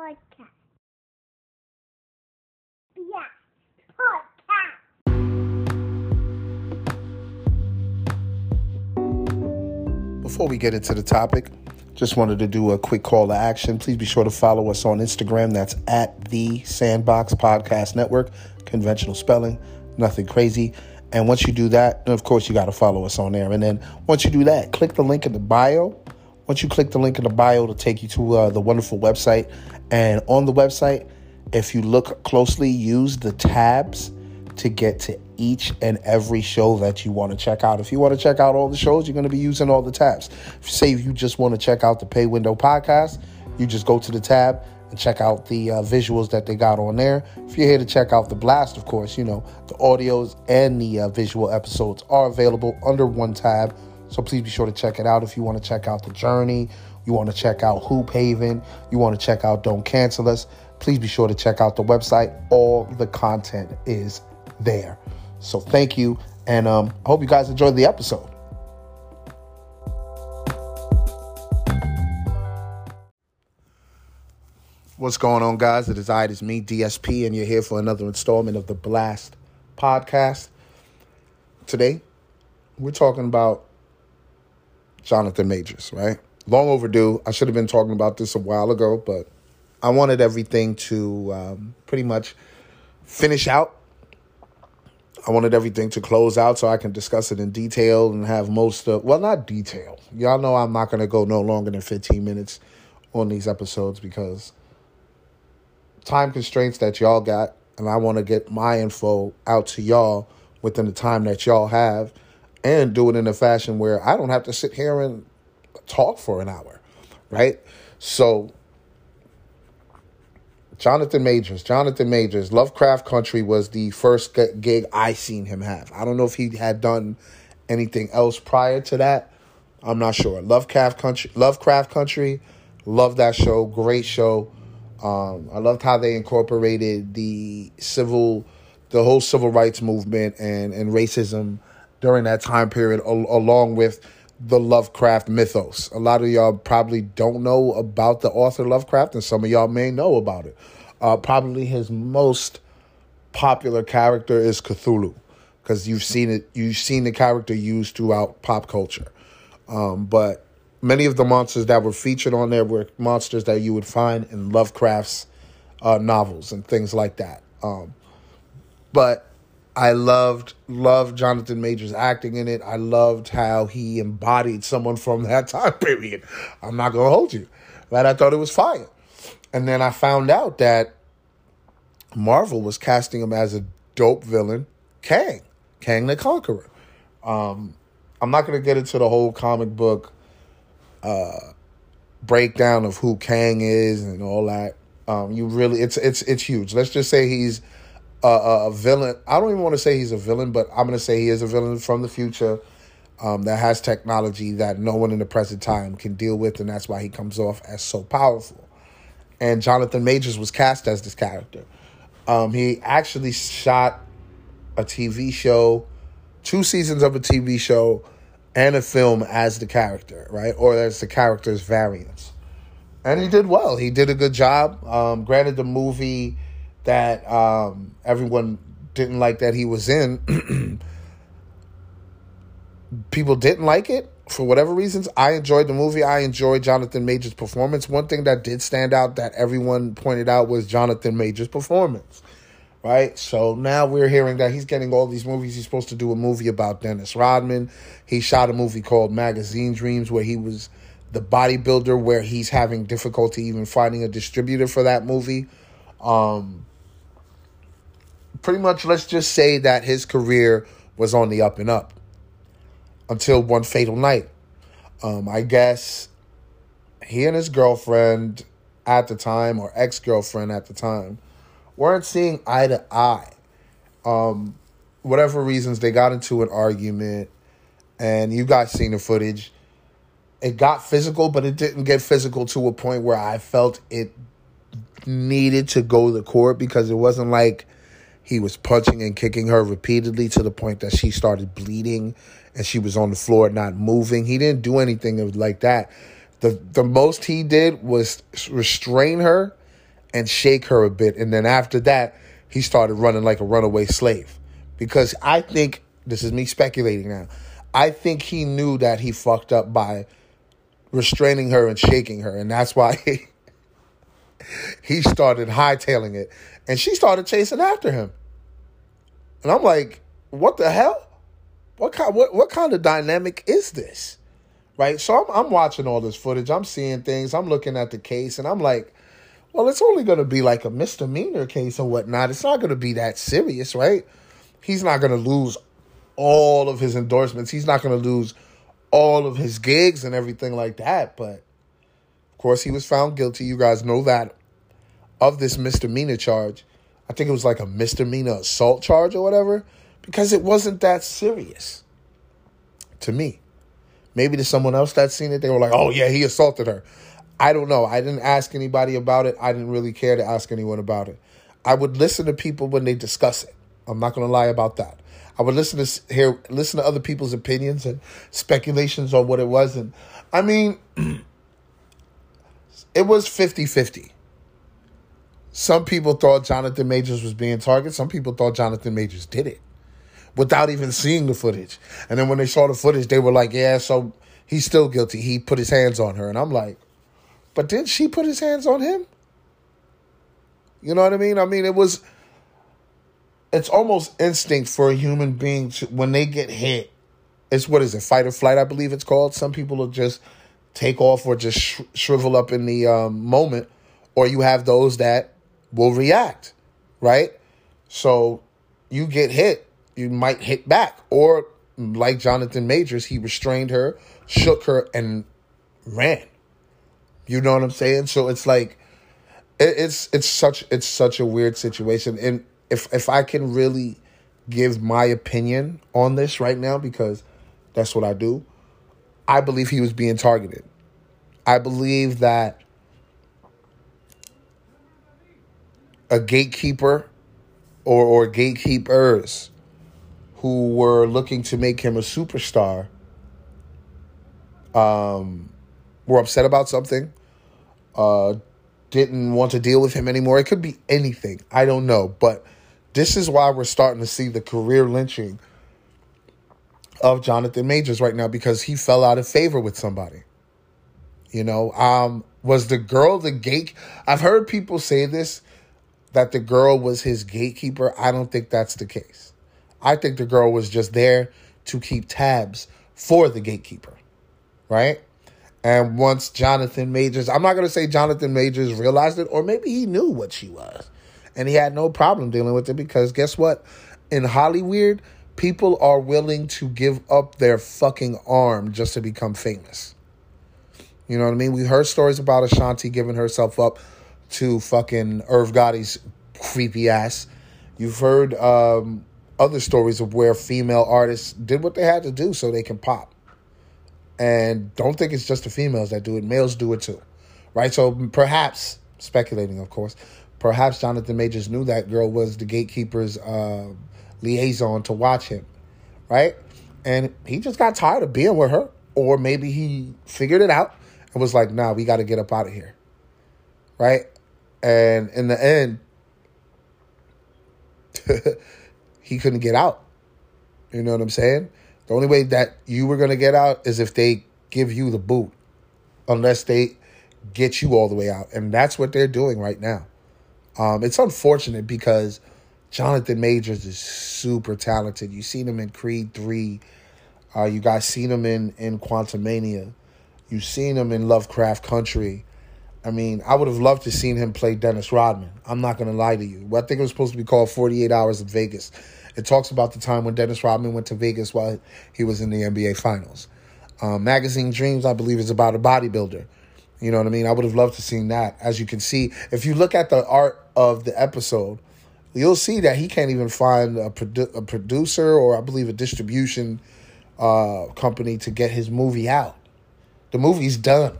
podcast. Yeah, podcast. Before we get into the topic, just wanted to do a quick call to action. Please be sure to follow us on Instagram. That's at the Sandbox Podcast Network. Conventional spelling, nothing crazy. And once you do that, of course, you got to follow us on there. And then once you do that, click the link in the bio. Once you click the link in the bio, it'll take you to uh, the wonderful website. And on the website, if you look closely, use the tabs to get to each and every show that you want to check out. If you want to check out all the shows, you're going to be using all the tabs. If you say you just want to check out the Pay Window podcast, you just go to the tab and check out the uh, visuals that they got on there. If you're here to check out the blast, of course, you know, the audios and the uh, visual episodes are available under one tab. So please be sure to check it out. If you want to check out the journey, you want to check out Hoop Haven, you want to check out Don't Cancel Us, please be sure to check out the website. All the content is there. So thank you, and um, I hope you guys enjoyed the episode. What's going on, guys? It is I, it is me, DSP, and you're here for another installment of the Blast podcast. Today, we're talking about Jonathan Majors, right? Long overdue. I should have been talking about this a while ago, but I wanted everything to um, pretty much finish out. I wanted everything to close out so I can discuss it in detail and have most of, well, not detail. Y'all know I'm not going to go no longer than 15 minutes on these episodes because time constraints that y'all got, and I want to get my info out to y'all within the time that y'all have and do it in a fashion where I don't have to sit here and talk for an hour, right? So, Jonathan Majors, Jonathan Majors, Lovecraft Country was the first gig I seen him have. I don't know if he had done anything else prior to that. I'm not sure. Lovecraft Country, Lovecraft Country, love that show, great show. Um, I loved how they incorporated the civil, the whole civil rights movement and and racism during that time period, al- along with the Lovecraft mythos. A lot of y'all probably don't know about the author Lovecraft, and some of y'all may know about it. Uh, probably his most popular character is Cthulhu, because you've seen it. You've seen the character used throughout pop culture. Um, but many of the monsters that were featured on there were monsters that you would find in Lovecraft's uh, novels and things like that. Um, but I loved loved Jonathan Majors acting in it. I loved how he embodied someone from that time period. I'm not gonna hold you, but I thought it was fire. And then I found out that Marvel was casting him as a dope villain, Kang, Kang the Conqueror. Um, I'm not gonna get into the whole comic book uh, breakdown of who Kang is and all that. Um, you really, it's it's it's huge. Let's just say he's a, villain. I don't even want to say he's a villain, but I'm going to say he is a villain from the future um, that has technology that no one in the present time can deal with, and that's why he comes off as so powerful. And Jonathan Majors was cast as this character. Um, he actually shot a TV show, two seasons of a TV show, and a film as the character, right? Or as the character's variants. And he did well. He did a good job. Um, granted, the movie that um, everyone didn't like that he was in, people didn't like it for whatever reasons. I enjoyed the movie. I enjoyed Jonathan Majors' performance. One thing that did stand out that everyone pointed out was Jonathan Majors' performance. Right? So now we're hearing that he's getting all these movies. He's supposed to do a movie about Dennis Rodman. He shot a movie called Magazine Dreams where he was the bodybuilder where he's having difficulty even finding a distributor for that movie. Um, pretty much, let's just say that his career was on the up and up until one fatal night. Um, I guess he and his girlfriend at the time, or ex girlfriend at the time, weren't seeing eye to eye. Um, whatever reasons, they got into an argument, and you guys seen the footage. It got physical, but it didn't get physical to a point where I felt it needed to go to court because it wasn't like he was punching and kicking her repeatedly to the point that she started bleeding and she was on the floor not moving. He didn't do anything like that. The the most he did was restrain her and shake her a bit. And then after that, he started running like a runaway slave. Because I think, this is me speculating now, I think he knew that he fucked up by restraining her and shaking her. And that's why he, started hightailing it. And she started chasing after him. And I'm like, what the hell? What kind what, what kind of dynamic is this? Right? So I'm I'm watching all this footage. I'm seeing things. I'm looking at the case and I'm like, well, it's only gonna be like a misdemeanor case or whatnot. It's not gonna be that serious, right? He's not gonna lose all of his endorsements. He's not gonna lose all of his gigs and everything like that. But course he was found guilty. You guys know that of this misdemeanor charge. I think it was like a misdemeanor assault charge or whatever, because it wasn't that serious to me. Maybe to someone else that seen it, they were like, oh, yeah, he assaulted her. I don't know. I didn't ask anybody about it. I didn't really care to ask anyone about it. I would listen to people when they discuss it. I'm not going to lie about that. I would listen to hear listen to other people's opinions and speculations on what it was and I mean it was 50-50. Some people thought Jonathan Majors was being targeted. Some people thought Jonathan Majors did it without even seeing the footage. And then when they saw the footage, they were like, yeah, so he's still guilty. He put his hands on her. And I'm like, but did she put his hands on him? You know what I mean? I mean, it was, it's almost instinct for a human being to, when they get hit. It's what is it, fight or flight, I believe it's called. Some people are just take off or just sh- shrivel up in the um, moment. Or you have those that will react, right? So you get hit, you might hit back. Or like Jonathan Majors, he restrained her, shook her, and ran. You know what I'm saying? So it's like it, it's it's such it's such a weird situation. And if if I can really give my opinion on this right now, because that's what I do, I believe he was being targeted. I believe that a gatekeeper or, or gatekeepers who were looking to make him a superstar um, were upset about something, uh, didn't want to deal with him anymore. It could be anything. I don't know. But this is why we're starting to see the career lynching of Jonathan Majors right now because he fell out of favor with somebody. You know, um, was the girl the gate? I've heard people say this that the girl was his gatekeeper. I don't think that's the case. I think the girl was just there to keep tabs for the gatekeeper, right? And once Jonathan Majors, I'm not going to say Jonathan Majors realized it, or maybe he knew what she was. And he had no problem dealing with it because guess what? In Hollywood, people are willing to give up their fucking arm just to become famous. You know what I mean? We heard stories about Ashanti giving herself up to fucking Irv Gotti's creepy ass. You've heard um, other stories of where female artists did what they had to do so they can pop. And don't think it's just the females that do it, males do it too. Right? So perhaps, speculating of course, perhaps Jonathan Majors knew that girl was the gatekeeper's uh, liaison to watch him. Right? And he just got tired of being with her. Or maybe he figured it out and was like, nah, we got to get up out of here. Right? And in the end, he couldn't get out. You know what I'm saying? The only way that you were going to get out is if they give you the boot, unless they get you all the way out. And that's what they're doing right now. Um, it's unfortunate because Jonathan Majors is super talented. You've seen him in Creed 3. Uh, you guys seen him in, in Quantumania. You've seen him in Lovecraft Country. I mean, I would have loved to seen him play Dennis Rodman. I'm not going to lie to you. I think it was supposed to be called 48 Hours in Vegas. It talks about the time when Dennis Rodman went to Vegas while he was in the NBA Finals. Um, Magazine Dreams, I believe, is about a bodybuilder. You know what I mean? I would have loved to seen that. As you can see, if you look at the art of the episode, you'll see that he can't even find a, produ- a producer or I believe a distribution uh, company to get his movie out. The movie's done.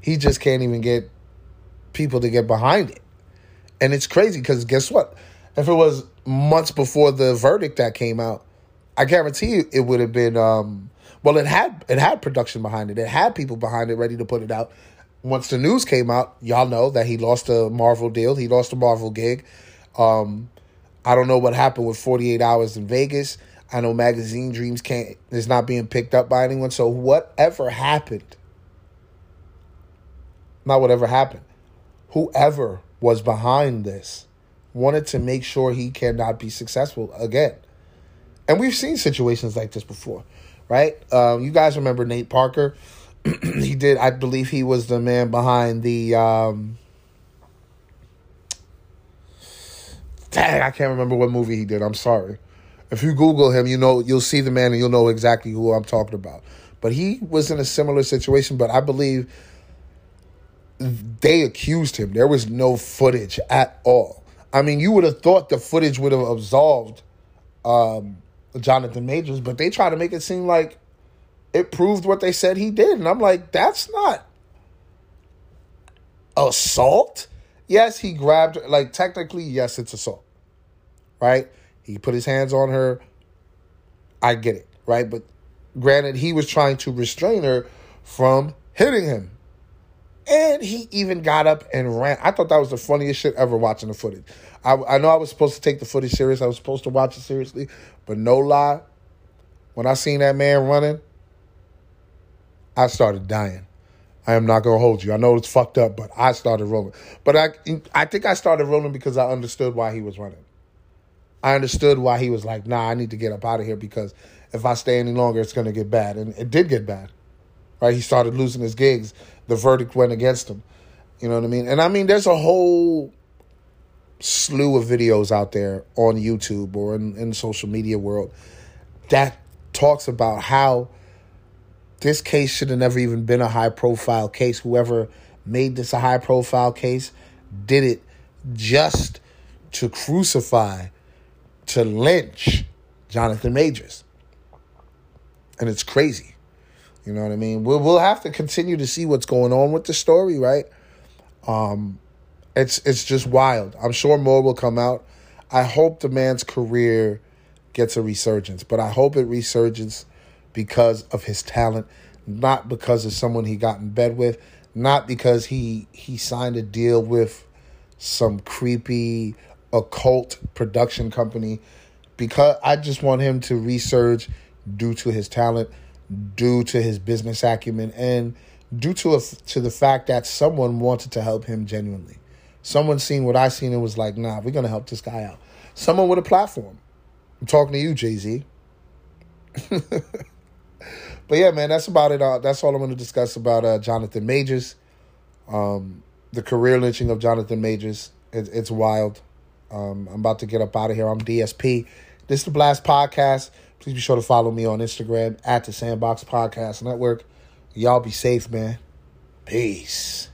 He just can't even get people to get behind it. And it's crazy because guess what? If it was months before the verdict that came out, I guarantee you it would have been um, well it had it had production behind it. It had people behind it ready to put it out. once the news came out, y'all know that he lost a Marvel deal. He lost a Marvel gig. Um, I don't know what happened with 48 Hours in Vegas. I know Magazine Dreams can't is not being picked up by anyone. So whatever happened, not whatever happened, whoever was behind this wanted to make sure he cannot be successful again. And we've seen situations like this before, right? Um, you guys remember Nate Parker? he did, I believe he was the man behind the. Um, dang, I can't remember what movie he did. I'm sorry. If you Google him, you know you'll see the man and you'll know exactly who I'm talking about. But he was in a similar situation. But I believe they accused him. There was no footage at all. I mean, you would have thought the footage would have absolved um, Jonathan Majors, but they try to make it seem like it proved what they said he did. And I'm like, that's not assault. Yes, he grabbed, her. like, technically, yes, it's assault, right? He put his hands on her. I get it, right? But granted, he was trying to restrain her from hitting him. And he even got up and ran. I thought that was the funniest shit ever watching the footage. I, I know I was supposed to take the footage serious. I was supposed to watch it seriously. But no lie, when I seen that man running, I started dying. I am not gonna hold you. I know it's fucked up, but I started rolling. But I I think I started rolling because I understood why he was running. I understood why he was like, nah, I need to get up out of here because if I stay any longer, it's gonna get bad. And it did get bad. Right? He started losing his gigs. The verdict went against him. You know what I mean? And I mean there's a whole slew of videos out there on YouTube or in, in social media world that talks about how this case should have never even been a high profile case. Whoever made this a high profile case did it just to crucify, to lynch Jonathan Majors. And it's crazy. You know what I mean? We'll, we'll have to continue to see what's going on with the story, right? Um, it's it's just wild. I'm sure more will come out. I hope the man's career gets a resurgence, but I hope it resurges because of his talent, not because of someone he got in bed with, not because he he signed a deal with some creepy occult production company. Because I just want him to resurge due to his talent, due to his business acumen, and due to a, to the fact that someone wanted to help him genuinely. Someone seen what I seen and was like, nah, we're gonna help this guy out. Someone with a platform. I'm talking to you, Jay Z. but yeah, man, that's about it. Uh, that's all I'm going to discuss about uh, Jonathan Majors, um, the career lynching of Jonathan Majors. It, it's wild. Um, I'm about to get up out of here. I'm DSP. This is the Blast Podcast. Please be sure to follow me on Instagram at the Sandbox Podcast Network. Y'all be safe, man. Peace.